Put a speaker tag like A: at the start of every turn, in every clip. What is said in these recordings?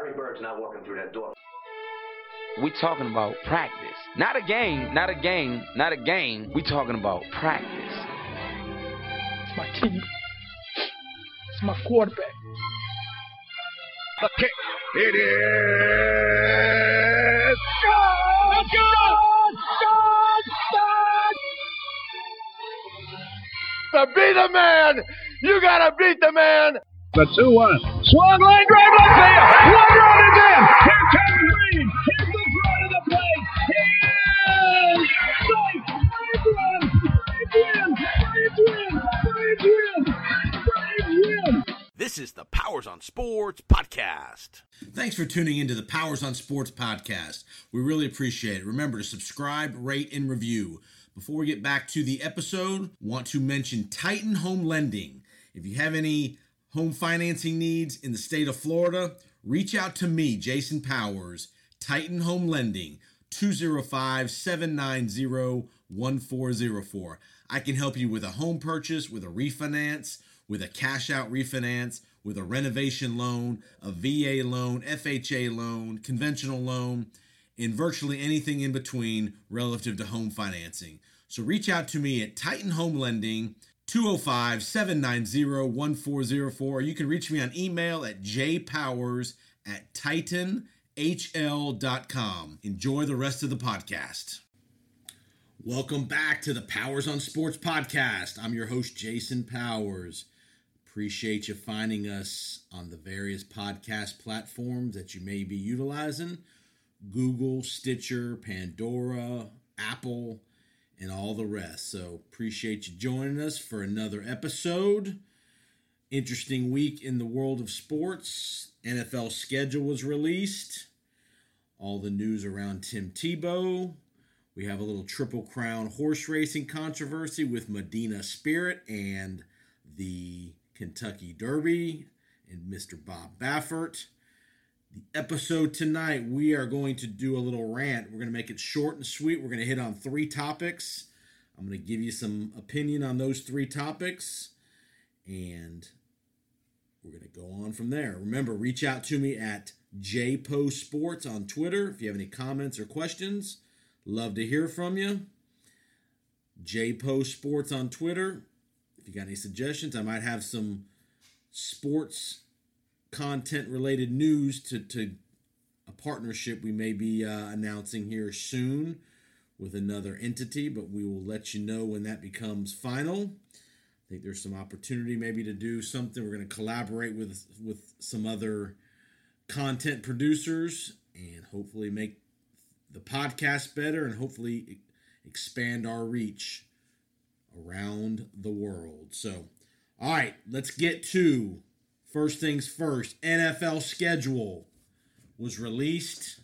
A: Larry Bird's not walking through that door.
B: We talking about practice. Not a game, not a game, not a game. We talking about practice.
C: It's my team. It's my quarterback.
D: The kick. It is.
C: God! God! God!
D: To be the man, you gotta beat the man.
E: The 2 1. Swung line drive left field. One run is in. Here comes Bream. Here's the front of the plate. He is safe. Braves run. Braves win. Braves win. Braves win. Braves win.
F: This is the Powers on Sports podcast.
G: Thanks for tuning into the Powers on Sports podcast. We really appreciate it. Remember to subscribe, rate, and review. Before we get back to the episode, want to mention Titan Home Lending. If you have any home financing needs in the state of Florida, reach out to me, Jason Powers, Titan Home Lending, 205 790 1404. I can help you with a home purchase, with a refinance, with a cash out refinance, with a renovation loan, a VA loan, FHA loan, conventional loan, and virtually anything in between relative to home financing. So reach out to me at Titan Home Lending, 205 790 1404. You can reach me on email at jpowers at titanhl.com. Enjoy the rest of the podcast. Welcome back to the Powers on Sports podcast. I'm your host, Jason Powers. Appreciate you finding us on the various podcast platforms that you may be utilizing Google, Stitcher, Pandora, Apple, and all the rest. So appreciate you joining us for another episode. Interesting week in the world of sports. NFL schedule was released. All the news around Tim Tebow. We have a little Triple Crown horse racing controversy with Medina Spirit and the Kentucky Derby and Mr. Bob Baffert. The episode tonight, we are going to do a little rant. We're going to make it short and sweet. We're going to hit on three topics. I'm going to give you some opinion on those three topics, and we're going to go on from there. Remember, reach out to me at JPO Sports on Twitter if you have any comments or questions. Love to hear from you. JPO Sports on Twitter. If you got any suggestions, I might have some sports content related news to, to a partnership we may be uh, announcing here soon with another entity, but we will let you know when that becomes final. I think there's some opportunity maybe to do something. We're going to collaborate with with some other content producers and hopefully make the podcast better and hopefully expand our reach around the world. So, all right, let's get to first things first. NFL schedule was released.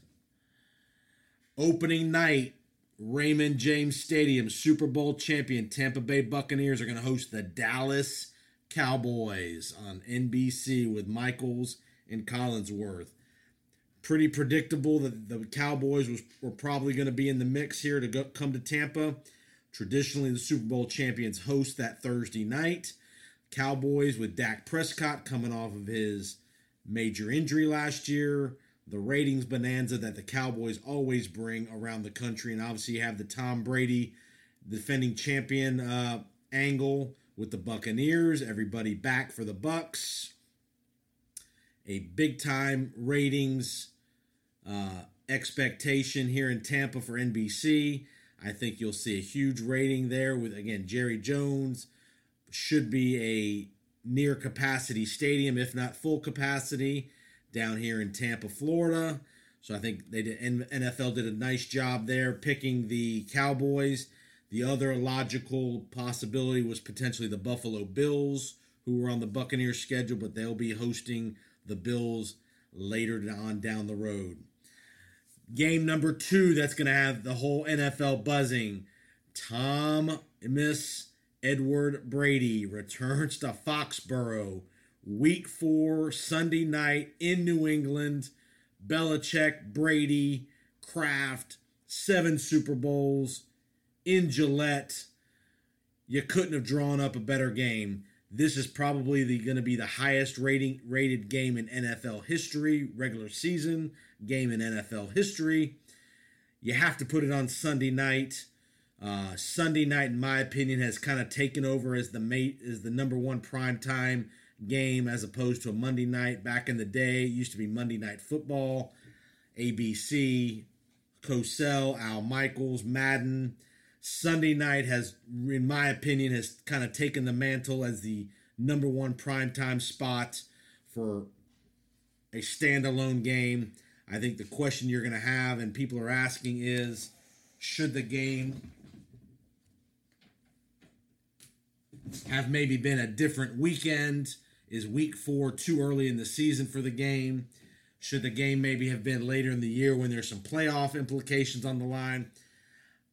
G: Opening night, Raymond James Stadium, Super Bowl champion Tampa Bay Buccaneers are going to host the Dallas Cowboys on NBC with Michaels and Collinsworth. Pretty predictable that the Cowboys was, were probably going to be in the mix here to go, come to Tampa. Traditionally, the Super Bowl champions host that Thursday night. Cowboys with Dak Prescott coming off of his major injury last year. The ratings bonanza that the Cowboys always bring around the country. And obviously, you have the Tom Brady defending champion uh, angle with the Buccaneers. Everybody back for the Bucks. A big time ratings uh, expectation here in Tampa for NBC. I think you'll see a huge rating there with, again, Jerry Jones. Should be a near capacity stadium, if not full capacity, down here in Tampa, Florida. So I think they did, NFL did a nice job there picking the Cowboys. The other logical possibility was potentially the Buffalo Bills, who were on the Buccaneers schedule, but they'll be hosting the Bills later on down the road. Game number two that's going to have the whole NFL buzzing. Tom Miss Edward Brady returns to Foxborough. Week four, Sunday night in New England. Belichick, Brady, Kraft, seven Super Bowls in Gillette. You couldn't have drawn up a better game. This is probably going to be the highest rating rated game in NFL history, regular season game in NFL history. You have to put it on Sunday night. Uh, Sunday night, in my opinion, has kind of taken over as the mate as the number one prime time game as opposed to a Monday night. Back in the day, it used to be Monday Night Football, ABC, Cosell, Al Michaels, Madden. Sunday night has, in my opinion, has kind of taken the mantle as the number one primetime spot for a standalone game. I think the question you're going to have and people are asking is should the game have maybe been a different weekend? Is week four too early in the season for the game? Should the game maybe have been later in the year when there's some playoff implications on the line?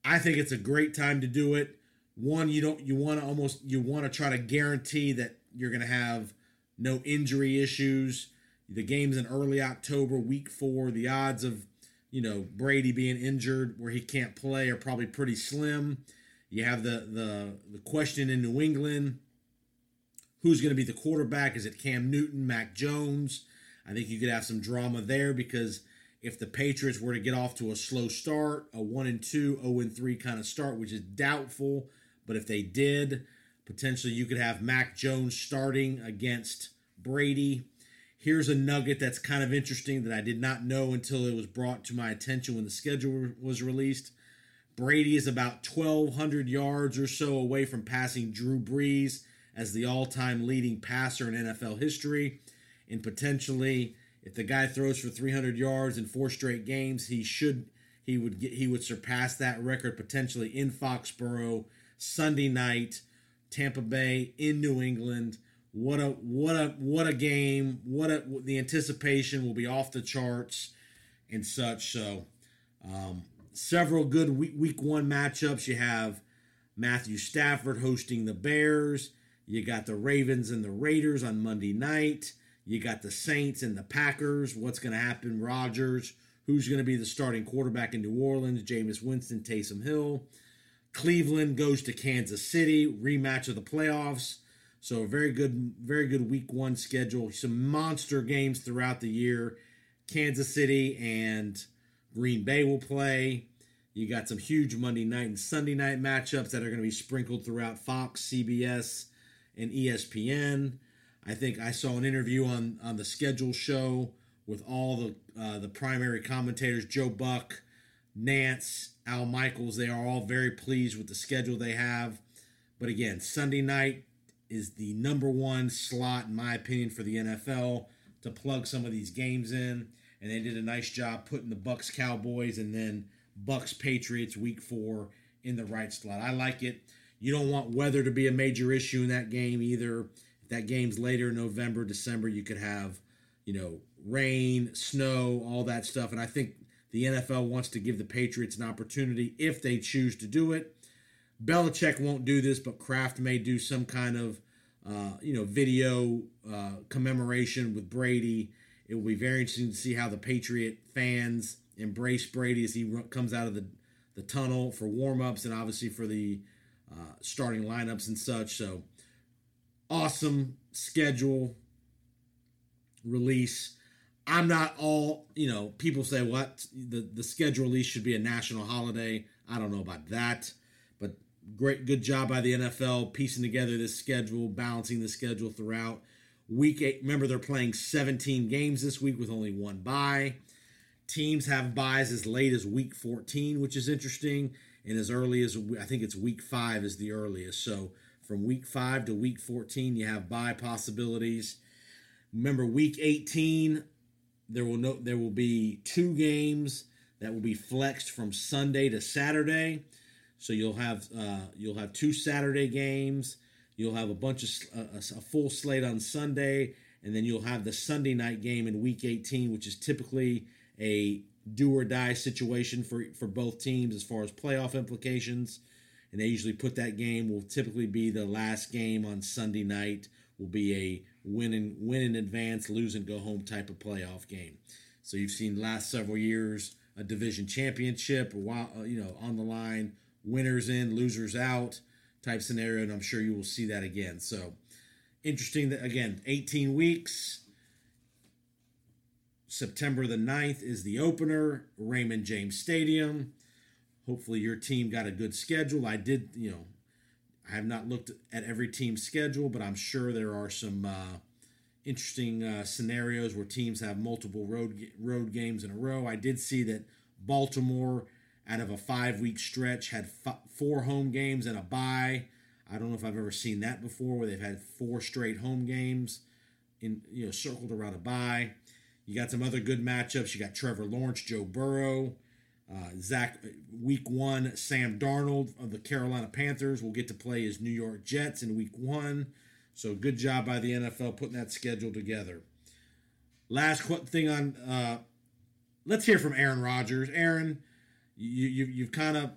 G: I think it's a great time to do it. One, you don't you want to almost you want to try to guarantee that you're going to have no injury issues. The game's in early October, week 4. The odds of, you know, Brady being injured where he can't play are probably pretty slim. You have the the the question in New England, who's going to be the quarterback? Is it Cam Newton, Mac Jones? I think you could have some drama there because if the Patriots were to get off to a slow start, a 1 and 2, 0 and 3 kind of start, which is doubtful, but if they did, potentially you could have Mac Jones starting against Brady. Here's a nugget that's kind of interesting that I did not know until it was brought to my attention when the schedule was released. Brady is about 1,200 yards or so away from passing Drew Brees as the all time leading passer in NFL history. And potentially, if the guy throws for 300 yards in four straight games, he should. He would get, he would surpass that record potentially in Foxborough Sunday night, Tampa Bay in New England. What a what a what a game! What a the anticipation will be off the charts and such. So, um, several good week, week one matchups. You have Matthew Stafford hosting the Bears. You got the Ravens and the Raiders on Monday night. You got the Saints and the Packers. What's going to happen? Rodgers. Who's going to be the starting quarterback in New Orleans? Jameis Winston, Taysom Hill. Cleveland goes to Kansas City. Rematch of the playoffs. So very good, very good week one schedule. Some monster games throughout the year. Kansas City and Green Bay will play. You got some huge Monday night and Sunday night matchups that are going to be sprinkled throughout Fox, CBS, and ESPN. I think I saw an interview on on the schedule show with all the uh, the primary commentators, Joe Buck, Nance, Al Michaels. They are all very pleased with the schedule they have. But again, Sunday night is the number one slot, in my opinion, for the NFL to plug some of these games in. And they did a nice job putting the Bucks Cowboys and then Bucks Patriots week four in the right slot. I like it. You don't want weather to be a major issue in that game either. If that game's later November, December, you could have, you know, rain, snow, all that stuff. And I think the NFL wants to give the Patriots an opportunity if they choose to do it. Belichick won't do this, but Kraft may do some kind of, uh, you know, video uh, commemoration with Brady. It will be very interesting to see how the Patriot fans embrace Brady as he comes out of the, the tunnel for warm-ups and obviously for the uh, starting lineups and such. So awesome schedule release. I'm not all, you know, people say what the the schedule release should be a national holiday. I don't know about that, but great good job by the NFL piecing together this schedule, balancing the schedule throughout. Week 8, remember they're playing 17 games this week with only one bye. Teams have byes as late as week 14, which is interesting, and as early as I think it's week 5 is the earliest. So from week 5 to week 14 you have bye possibilities. Remember week 18 there will no there will be two games that will be flexed from Sunday to Saturday. So you'll have uh, you'll have two Saturday games. You'll have a bunch of uh, a, a full slate on Sunday, and then you'll have the Sunday night game in Week 18, which is typically a do or die situation for for both teams as far as playoff implications. And they usually put that game will typically be the last game on Sunday night. Will be a win and win in advance, lose and go home type of playoff game. So you've seen last several years a division championship, while uh, you know on the line, winners in, losers out type scenario, and I'm sure you will see that again. So interesting that again, 18 weeks. September the 9th is the opener, Raymond James Stadium. Hopefully your team got a good schedule. I did, you know, I have not looked at every team's schedule, but I'm sure there are some uh, interesting uh, scenarios where teams have multiple road road games in a row. I did see that Baltimore, out of a five week stretch, had f- four home games and a bye. I don't know if I've ever seen that before, where they've had four straight home games in you know circled around a bye. You got some other good matchups. You got Trevor Lawrence, Joe Burrow, uh, Zach. Week one, Sam Darnold of the Carolina Panthers will get to play his New York Jets in Week one. So good job by the NFL putting that schedule together. Last thing on, uh, let's hear from Aaron Rodgers. Aaron, you, you you've kind of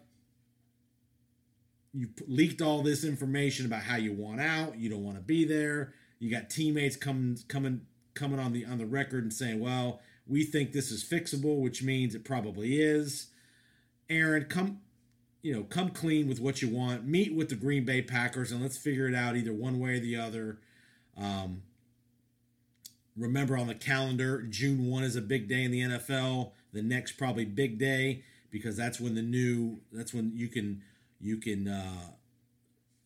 G: you leaked all this information about how you want out. You don't want to be there. You got teammates coming coming coming on the on the record and saying, "Well, we think this is fixable," which means it probably is. Aaron, come you know, come clean with what you want. Meet with the Green Bay Packers and let's figure it out either one way or the other. Um, remember on the calendar, June 1 is a big day in the NFL. The next probably big day because that's when the new that's when you can you can uh,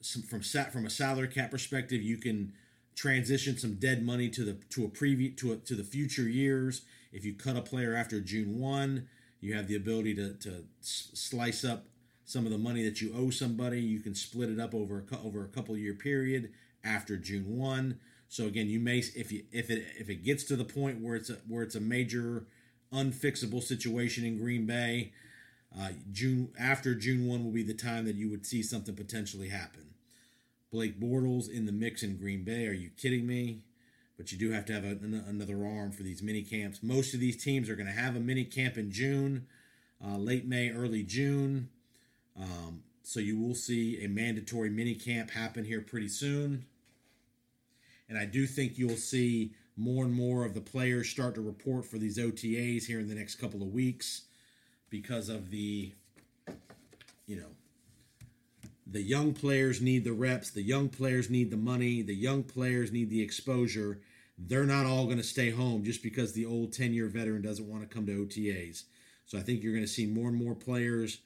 G: some, from sat from a salary cap perspective you can transition some dead money to the to a preview to a, to the future years. If you cut a player after June 1, you have the ability to to slice up some of the money that you owe somebody. You can split it up over a, over a couple year period after June one. So again, you may if you if it if it gets to the point where it's a where it's a major unfixable situation in Green Bay, uh, June after June one will be the time that you would see something potentially happen. Blake Bortles in the mix in Green Bay. Are you kidding me? But you do have to have a, another arm for these mini camps. Most of these teams are going to have a mini camp in June, uh, late May, early June. Um, so you will see a mandatory mini camp happen here pretty soon. And I do think you'll see more and more of the players start to report for these OTAs here in the next couple of weeks because of the, you know, the young players need the reps, the young players need the money, the young players need the exposure. They're not all going to stay home just because the old 10 year veteran doesn't want to come to OTAs. So I think you're going to see more and more players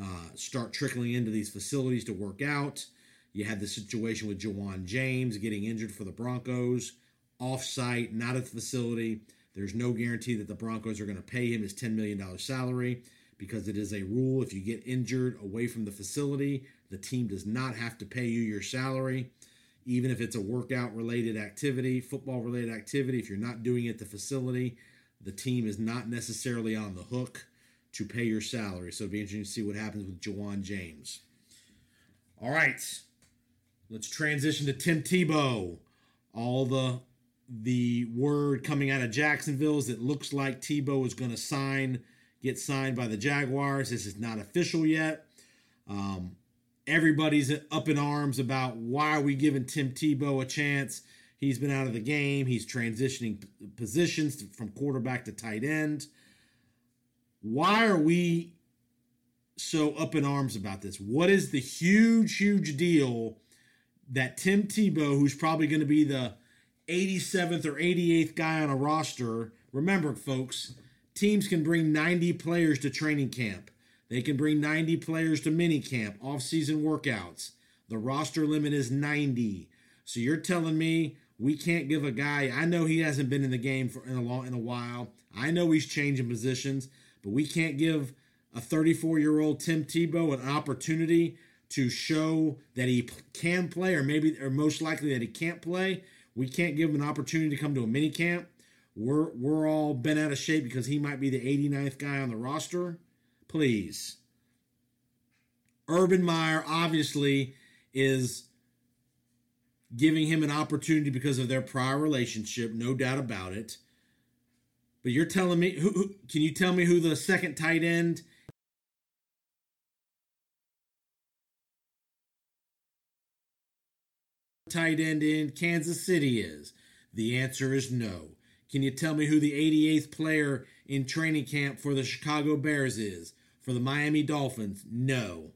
G: uh, start trickling into these facilities to work out. You had the situation with Ja'Wuan James getting injured for the Broncos, off-site, not at the facility. There's no guarantee that the Broncos are going to pay him his $10 million salary because it is a rule if you get injured away from the facility, the team does not have to pay you your salary. Even if it's a workout related activity, football related activity, if you're not doing it at the facility, the team is not necessarily on the hook to pay your salary. So it'll be interesting to see what happens with Ja'Wuan James. All right, let's transition to Tim Tebow. All the the word coming out of Jacksonville is it looks like Tebow is going to sign, get signed by the Jaguars. This is not official yet. Um, everybody's up in arms about why are we giving Tim Tebow a chance? He's been out of the game. He's transitioning positions from quarterback to tight end why are we so up in arms about this? What is the huge, huge deal that Tim Tebow, who's probably going to be the 87th or 88th guy on a roster, remember, folks, teams can bring 90 players to training camp. They can bring 90 players to mini camp, off-season workouts. The roster limit is 90. So you're telling me we can't give a guy? I know he hasn't been in the game for in a long in a while. I know he's changing positions. But we can't give a 34 year old Tim Tebow an opportunity to show that he can play, or maybe, or most likely that he can't play. We can't give him an opportunity to come to a mini camp. We're we're all bent out of shape because he might be the 89th guy on the roster. Please. Urban Meyer obviously is giving him an opportunity because of their prior relationship, no doubt about it. But you're telling me who, who can you tell me who the second tight end tight end in Kansas City is? The answer is no. Can you tell me who the 88th player in training camp for the Chicago Bears is? For the Miami Dolphins? No.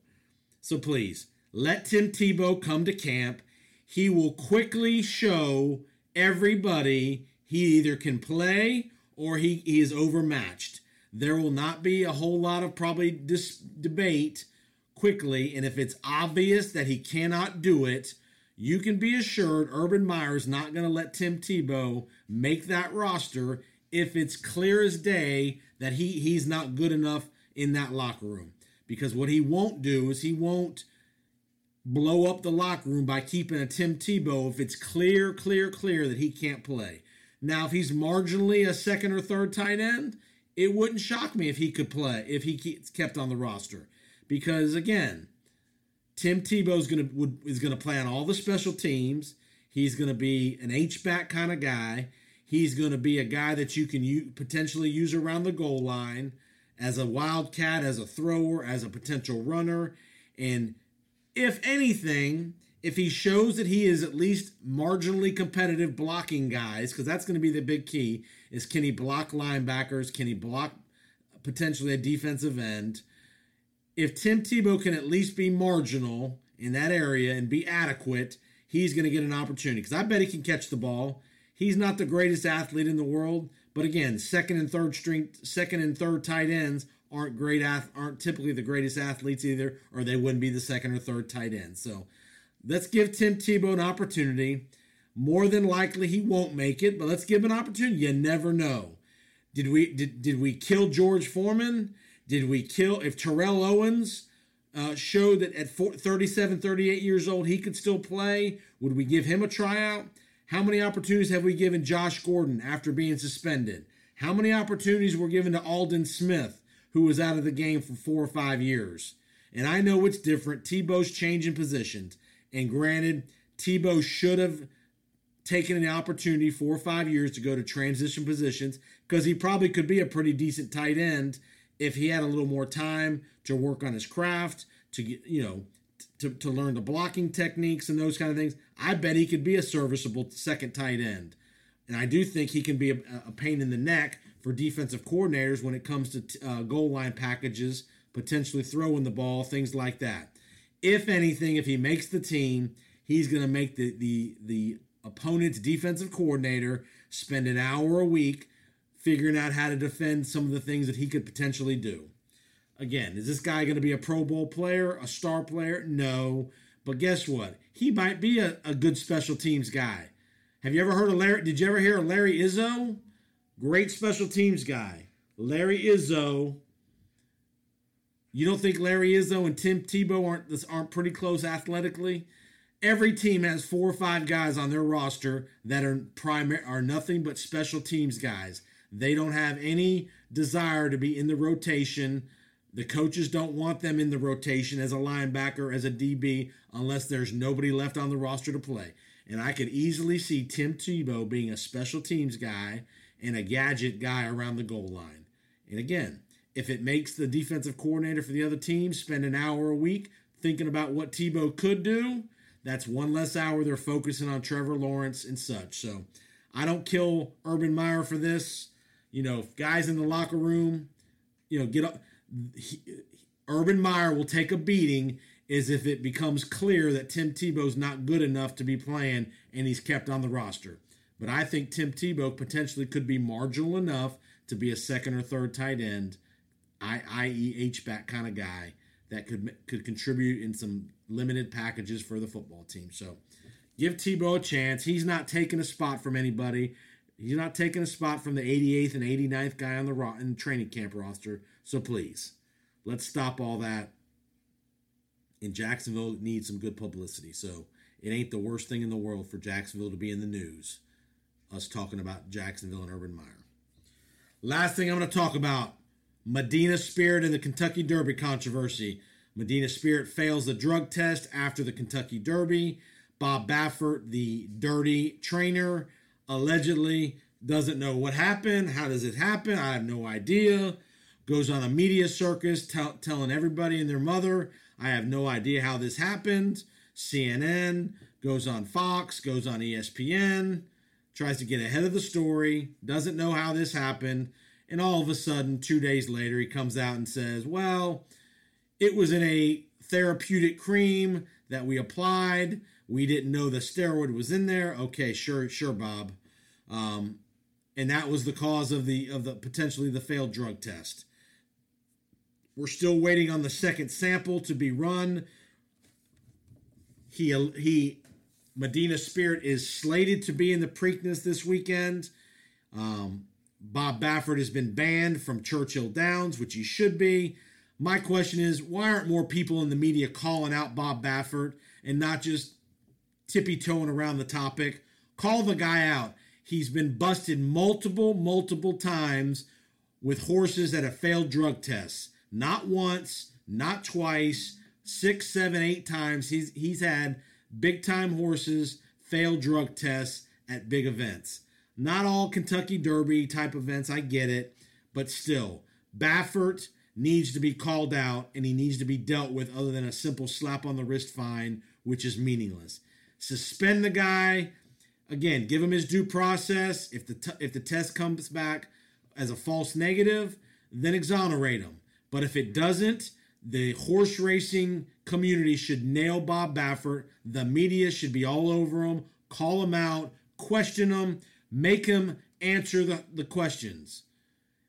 G: So please, let Tim Tebow come to camp. he will quickly show everybody he either can play or he, he is overmatched. There will not be a whole lot of probably dis- debate quickly, and if it's obvious that he cannot do it, you can be assured Urban Meyer is not going to let Tim Tebow make that roster if it's clear as day that he he's not good enough in that locker room. Because what he won't do is he won't blow up the locker room by keeping a Tim Tebow if it's clear, clear, clear that he can't play. Now, if he's marginally a second or third tight end, it wouldn't shock me if he could play, if he kept on the roster. Because again, Tim Tebow is gonna would, is gonna play on all the special teams. He's gonna be an H back kind of guy. He's gonna be a guy that you can u- potentially use around the goal line as a wildcat, as a thrower, as a potential runner, and if anything, if he shows that he is at least marginally competitive blocking guys, because that's going to be the big key, is can he block linebackers? Can he block potentially a defensive end? If Tim Tebow can at least be marginal in that area and be adequate, he's going to get an opportunity. Because I bet he can catch the ball. He's not the greatest athlete in the world, but again, second and third string, second and third tight ends aren't great aren't typically the greatest athletes either, or they wouldn't be the second or third tight end. So let's give Tim Tebow an opportunity. More than likely he won't make it, but let's give him an opportunity. You never know. Did we did, did we kill George Foreman? Did we kill if Terrell Owens uh, showed that at 4, 37, 38 years old he could still play? Would we give him a tryout? How many opportunities have we given Josh Gordon after being suspended? How many opportunities were given to Aldon Smith, who was out of the game for four or five years? And I know it's different. Tebow's changing positions. And granted, Tebow should have taken an opportunity four or five years to go to transition positions because he probably could be a pretty decent tight end if he had a little more time to work on his craft, to you know, to, to learn the blocking techniques and those kind of things. I bet he could be a serviceable second tight end. And I do think he can be a, a pain in the neck for defensive coordinators when it comes to uh, goal line packages, potentially throwing the ball, things like that. If anything, if he makes the team, he's going to make the, the, the opponent's defensive coordinator spend an hour a week figuring out how to defend some of the things that he could potentially do. Again, is this guy going to be a Pro Bowl player, a star player? No. But guess what? He might be a, a good special teams guy. Have you ever heard of Larry? Did you ever hear of Larry Izzo? Great special teams guy. Larry Izzo. You don't think Larry Izzo and Tim Tebow aren't aren't pretty close athletically? Every team has four or five guys on their roster that are primary are nothing but special teams guys. They don't have any desire to be in the rotation. The coaches don't want them in the rotation as a linebacker, as a DB, unless there's nobody left on the roster to play. And I could easily see Tim Tebow being a special teams guy and a gadget guy around the goal line. And again, if it makes the defensive coordinator for the other team spend an hour a week thinking about what Tebow could do, that's one less hour they're focusing on Trevor Lawrence and such. So I don't kill Urban Meyer for this. You know, guys in the locker room, you know, get up. He, Urban Meyer will take a beating is if it becomes clear that Tim Tebow's not good enough to be playing and he's kept on the roster. But I think Tim Tebow potentially could be marginal enough to be a second or third tight end, i.e. H-back kind of guy that could could contribute in some limited packages for the football team. So give Tebow a chance. He's not taking a spot from anybody. He's not taking a spot from the 88th and 89th guy on the ro- in training camp roster. So please, let's stop all that. And Jacksonville needs some good publicity. So it ain't the worst thing in the world for Jacksonville to be in the news. Us talking about Jacksonville and Urban Meyer. Last thing I'm going to talk about Medina Spirit and the Kentucky Derby controversy. Medina Spirit fails the drug test after the Kentucky Derby. Bob Baffert, the dirty trainer, allegedly doesn't know what happened. How does it happen? I have no idea. Goes on a media circus tell, telling everybody and their mother, I have no idea how this happened. CNN goes on Fox, goes on ESPN, tries to get ahead of the story, doesn't know how this happened. And all of a sudden, two days later, he comes out and says, Well, it was in a therapeutic cream that we applied. We didn't know the steroid was in there. Okay, sure, sure, Bob. Um, and that was the cause of the of the potentially the failed drug test. We're still waiting on the second sample to be run. He he Medina Spirit is slated to be in the Preakness this weekend. Um, Bob Baffert has been banned from Churchill Downs, which he should be. My question is, why aren't more people in the media calling out Bob Baffert and not just tippy toeing around the topic? Call the guy out. He's been busted multiple, multiple times with horses that have failed drug tests. Not once, not twice, six, seven, eight times. He's he's had big time horses fail drug tests at big events. Not all Kentucky Derby type events, I get it, but still, Baffert needs to be called out and he needs to be dealt with other than a simple slap on the wrist fine, which is meaningless. Suspend the guy. Again, give him his due process. If the t- if the test comes back as a false negative, then exonerate him. But if it doesn't, the horse racing community should nail Bob Baffert. The media should be all over him, call him out, question him, make him answer the, the questions.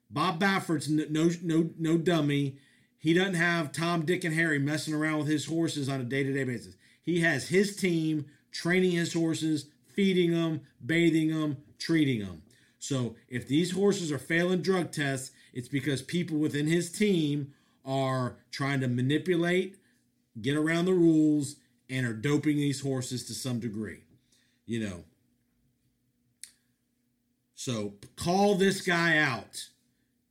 G: Bob Baffert's no no no dummy. He doesn't have Tom, Dick, and Harry messing around with his horses on a day to day basis. He has his team training his horses, feeding them, bathing them, treating them. So if these horses are failing drug tests, it's because people within his team are trying to manipulate, get around the rules, and are doping these horses to some degree. You know. So call this guy out,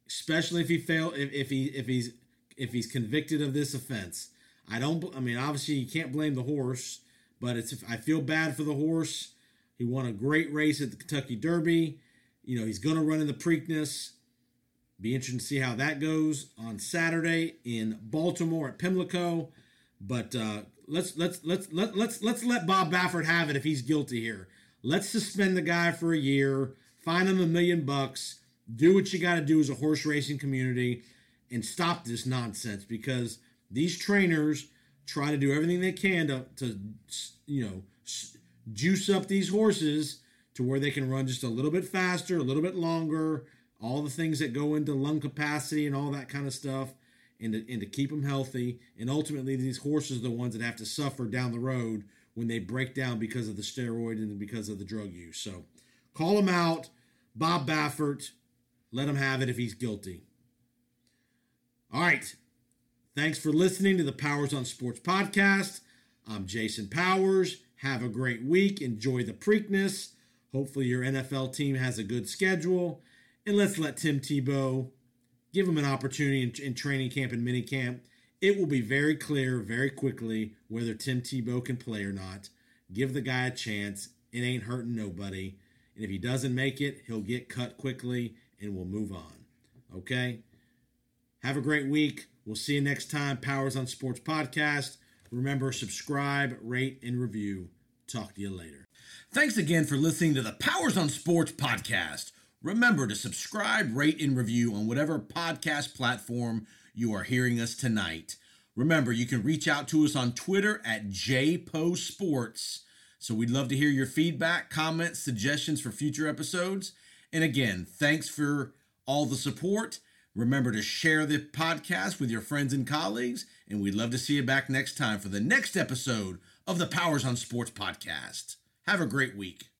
G: especially if he fail if, if he if he's if he's convicted of this offense. I don't. I mean, obviously you can't blame the horse, but it's. I feel bad for the horse. He won a great race at the Kentucky Derby. You know he's going to run in the Preakness. Be interesting to see how that goes on Saturday in Baltimore at Pimlico. But uh, let's let's let's let, let's let's let Bob Baffert have it if he's guilty here. Let's suspend the guy for a year, fine him a million bucks, do what you got to do as a horse racing community, and stop this nonsense because these trainers try to do everything they can to, to you know juice up these horses to where they can run just a little bit faster, a little bit longer, all the things that go into lung capacity and all that kind of stuff, and to, and to keep them healthy. And ultimately, these horses are the ones that have to suffer down the road when they break down because of the steroid and because of the drug use. So call him out, Bob Baffert. Let him have it if he's guilty. All right. Thanks for listening to the Powers on Sports podcast. I'm Jason Powers. Have a great week. Enjoy the Preakness. Hopefully, your NFL team has a good schedule. And let's let Tim Tebow give him an opportunity in, in training camp and mini camp. It will be very clear very quickly whether Tim Tebow can play or not. Give the guy a chance. It ain't hurting nobody. And if he doesn't make it, he'll get cut quickly and we'll move on. Okay? Have a great week. We'll see you next time. Powers on Sports Podcast. Remember, subscribe, rate, and review. Talk to you later. Thanks again for listening to the Powers on Sports Podcast. Remember to subscribe, rate, and review on whatever podcast platform you are hearing us tonight. Remember, you can reach out to us on Twitter at JPoSports. So we'd love to hear your feedback, comments, suggestions for future episodes. And again, thanks for all the support. Remember to share the podcast with your friends and colleagues, and we'd love to see you back next time for the next episode of the Powers on Sports podcast. Have a great week.